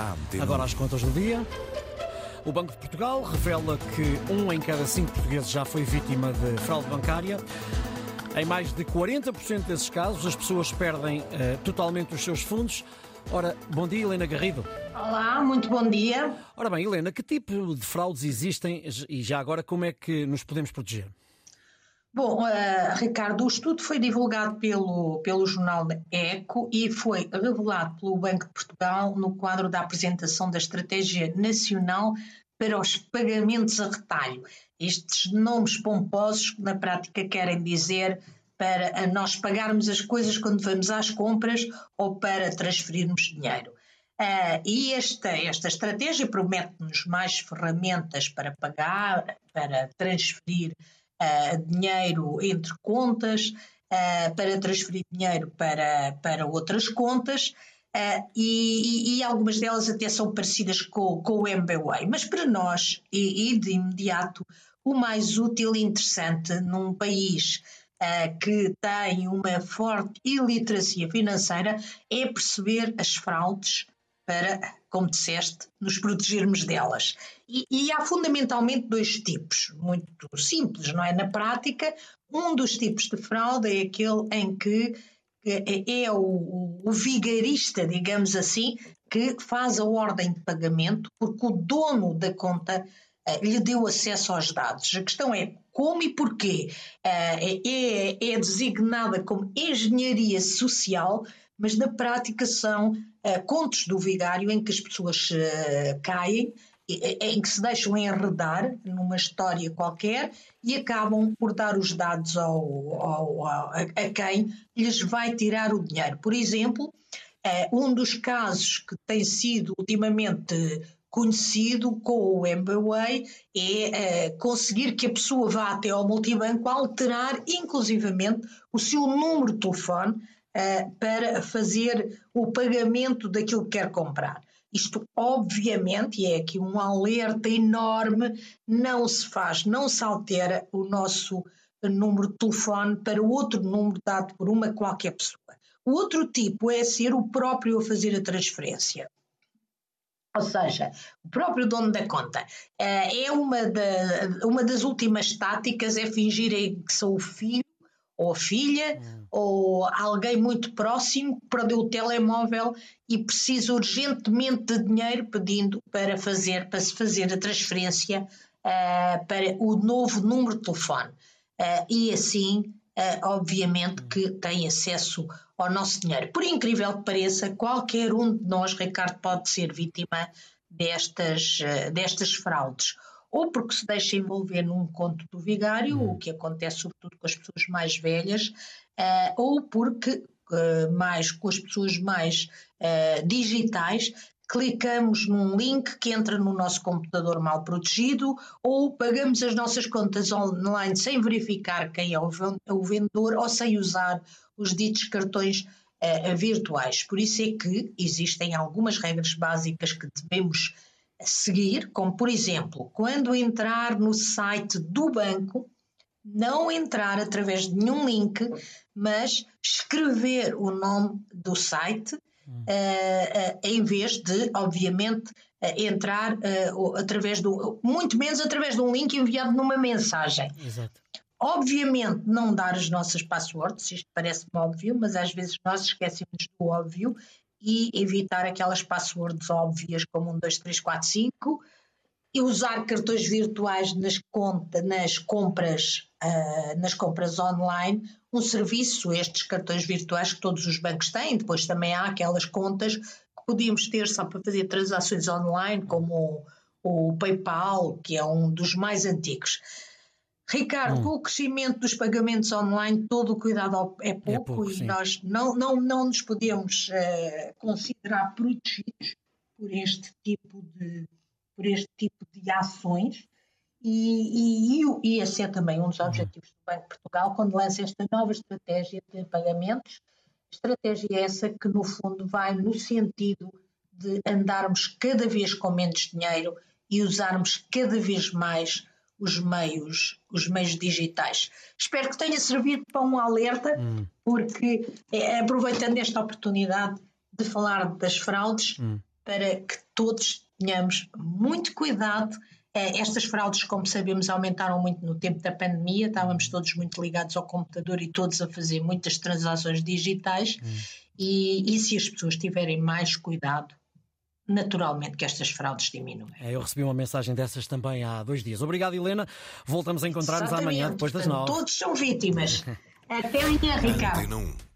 à Antena Agora as contas do dia. O Banco de Portugal revela que um em cada cinco portugueses já foi vítima de fraude bancária. Em mais de 40% desses casos, as pessoas perdem eh, totalmente os seus fundos. Ora, bom dia, Helena Garrido. Olá, muito bom dia. Ora bem, Helena, que tipo de fraudes existem e já agora como é que nos podemos proteger? Bom, uh, Ricardo, o estudo foi divulgado pelo, pelo jornal ECO e foi revelado pelo Banco de Portugal no quadro da apresentação da Estratégia Nacional para os Pagamentos a Retalho. Estes nomes pomposos na prática querem dizer para nós pagarmos as coisas quando vamos às compras ou para transferirmos dinheiro. Uh, e esta, esta estratégia promete-nos mais ferramentas para pagar, para transferir uh, dinheiro entre contas, uh, para transferir dinheiro para, para outras contas. Uh, e, e, algumas delas até são parecidas com, com o MBWay, mas para nós, e, e, de imediato, o mais útil e interessante num país uh, que tem uma forte iliteracia financeira é perceber as fraudes para como disseste, nos protegermos delas. E, e, há fundamentalmente dois tipos, muito simples, não é? Na prática, um dos tipos de fraude é aquele em que é, é o, o vigarista, digamos assim, que faz a ordem de pagamento porque o dono da conta uh, lhe deu acesso aos dados. A questão é como e porquê. Uh, é, é designada como engenharia social, mas na prática são uh, contos do vigário em que as pessoas uh, caem, em que se deixam enredar numa história qualquer e acabam por dar os dados ao, ao, ao, a quem lhes vai tirar o dinheiro. Por exemplo, uh, um dos casos que tem sido ultimamente conhecido com o MBWay é uh, conseguir que a pessoa vá até ao multibanco alterar inclusivamente o seu número de telefone uh, para fazer o pagamento daquilo que quer comprar. Isto, obviamente, e é aqui um alerta enorme, não se faz, não se altera o nosso número de telefone para outro número dado por uma qualquer pessoa. O outro tipo é ser o próprio a fazer a transferência. Ou seja, o próprio dono da conta. Eh, é uma, da, uma das últimas táticas é fingirem que são o filho ou a filha, hum. ou alguém muito próximo que perdeu o telemóvel e precisa urgentemente de dinheiro pedindo para fazer, para se fazer a transferência uh, para o novo número de telefone. Uh, e assim, uh, obviamente, que tem acesso ao nosso dinheiro. Por incrível que pareça, qualquer um de nós, Ricardo, pode ser vítima destas, destas fraudes ou porque se deixa envolver num conto do vigário, uhum. o que acontece sobretudo com as pessoas mais velhas, uh, ou porque uh, mais com as pessoas mais uh, digitais clicamos num link que entra no nosso computador mal protegido ou pagamos as nossas contas online sem verificar quem é o vendedor ou sem usar os ditos cartões uh, virtuais. Por isso é que existem algumas regras básicas que devemos seguir, como por exemplo, quando entrar no site do banco, não entrar através de nenhum link, mas escrever o nome do site, uh, uh, em vez de, obviamente, uh, entrar através do. muito menos através de um link enviado numa mensagem. Exato. Obviamente, não dar as nossas passwords, isto parece-me óbvio, mas às vezes nós esquecemos do óbvio e evitar aquelas passwords óbvias como 1, 2, 3, 4, 5 e usar cartões virtuais nas, conta, nas compras uh, nas compras online, um serviço, estes cartões virtuais que todos os bancos têm, depois também há aquelas contas que podíamos ter só para fazer transações online, como o, o PayPal, que é um dos mais antigos. Ricardo, hum. com o crescimento dos pagamentos online, todo o cuidado é pouco, é pouco e sim. nós não, não, não nos podemos uh, considerar protegidos por este tipo de, por este tipo de ações. E, e, e esse é também um dos uhum. objetivos do Banco de Portugal quando lança esta nova estratégia de pagamentos. Estratégia essa que, no fundo, vai no sentido de andarmos cada vez com menos dinheiro e usarmos cada vez mais os meios, os meios digitais. Espero que tenha servido para um alerta, hum. porque é, aproveitando esta oportunidade de falar das fraudes, hum. para que todos tenhamos muito cuidado. Eh, estas fraudes, como sabemos, aumentaram muito no tempo da pandemia, estávamos todos muito ligados ao computador e todos a fazer muitas transações digitais. Hum. E, e se as pessoas tiverem mais cuidado, naturalmente que estas fraudes diminuem. É, eu recebi uma mensagem dessas também há dois dias. Obrigado, Helena. Voltamos a encontrar-nos amanhã, depois das nove. Todos são vítimas. Até amanhã, Ricardo.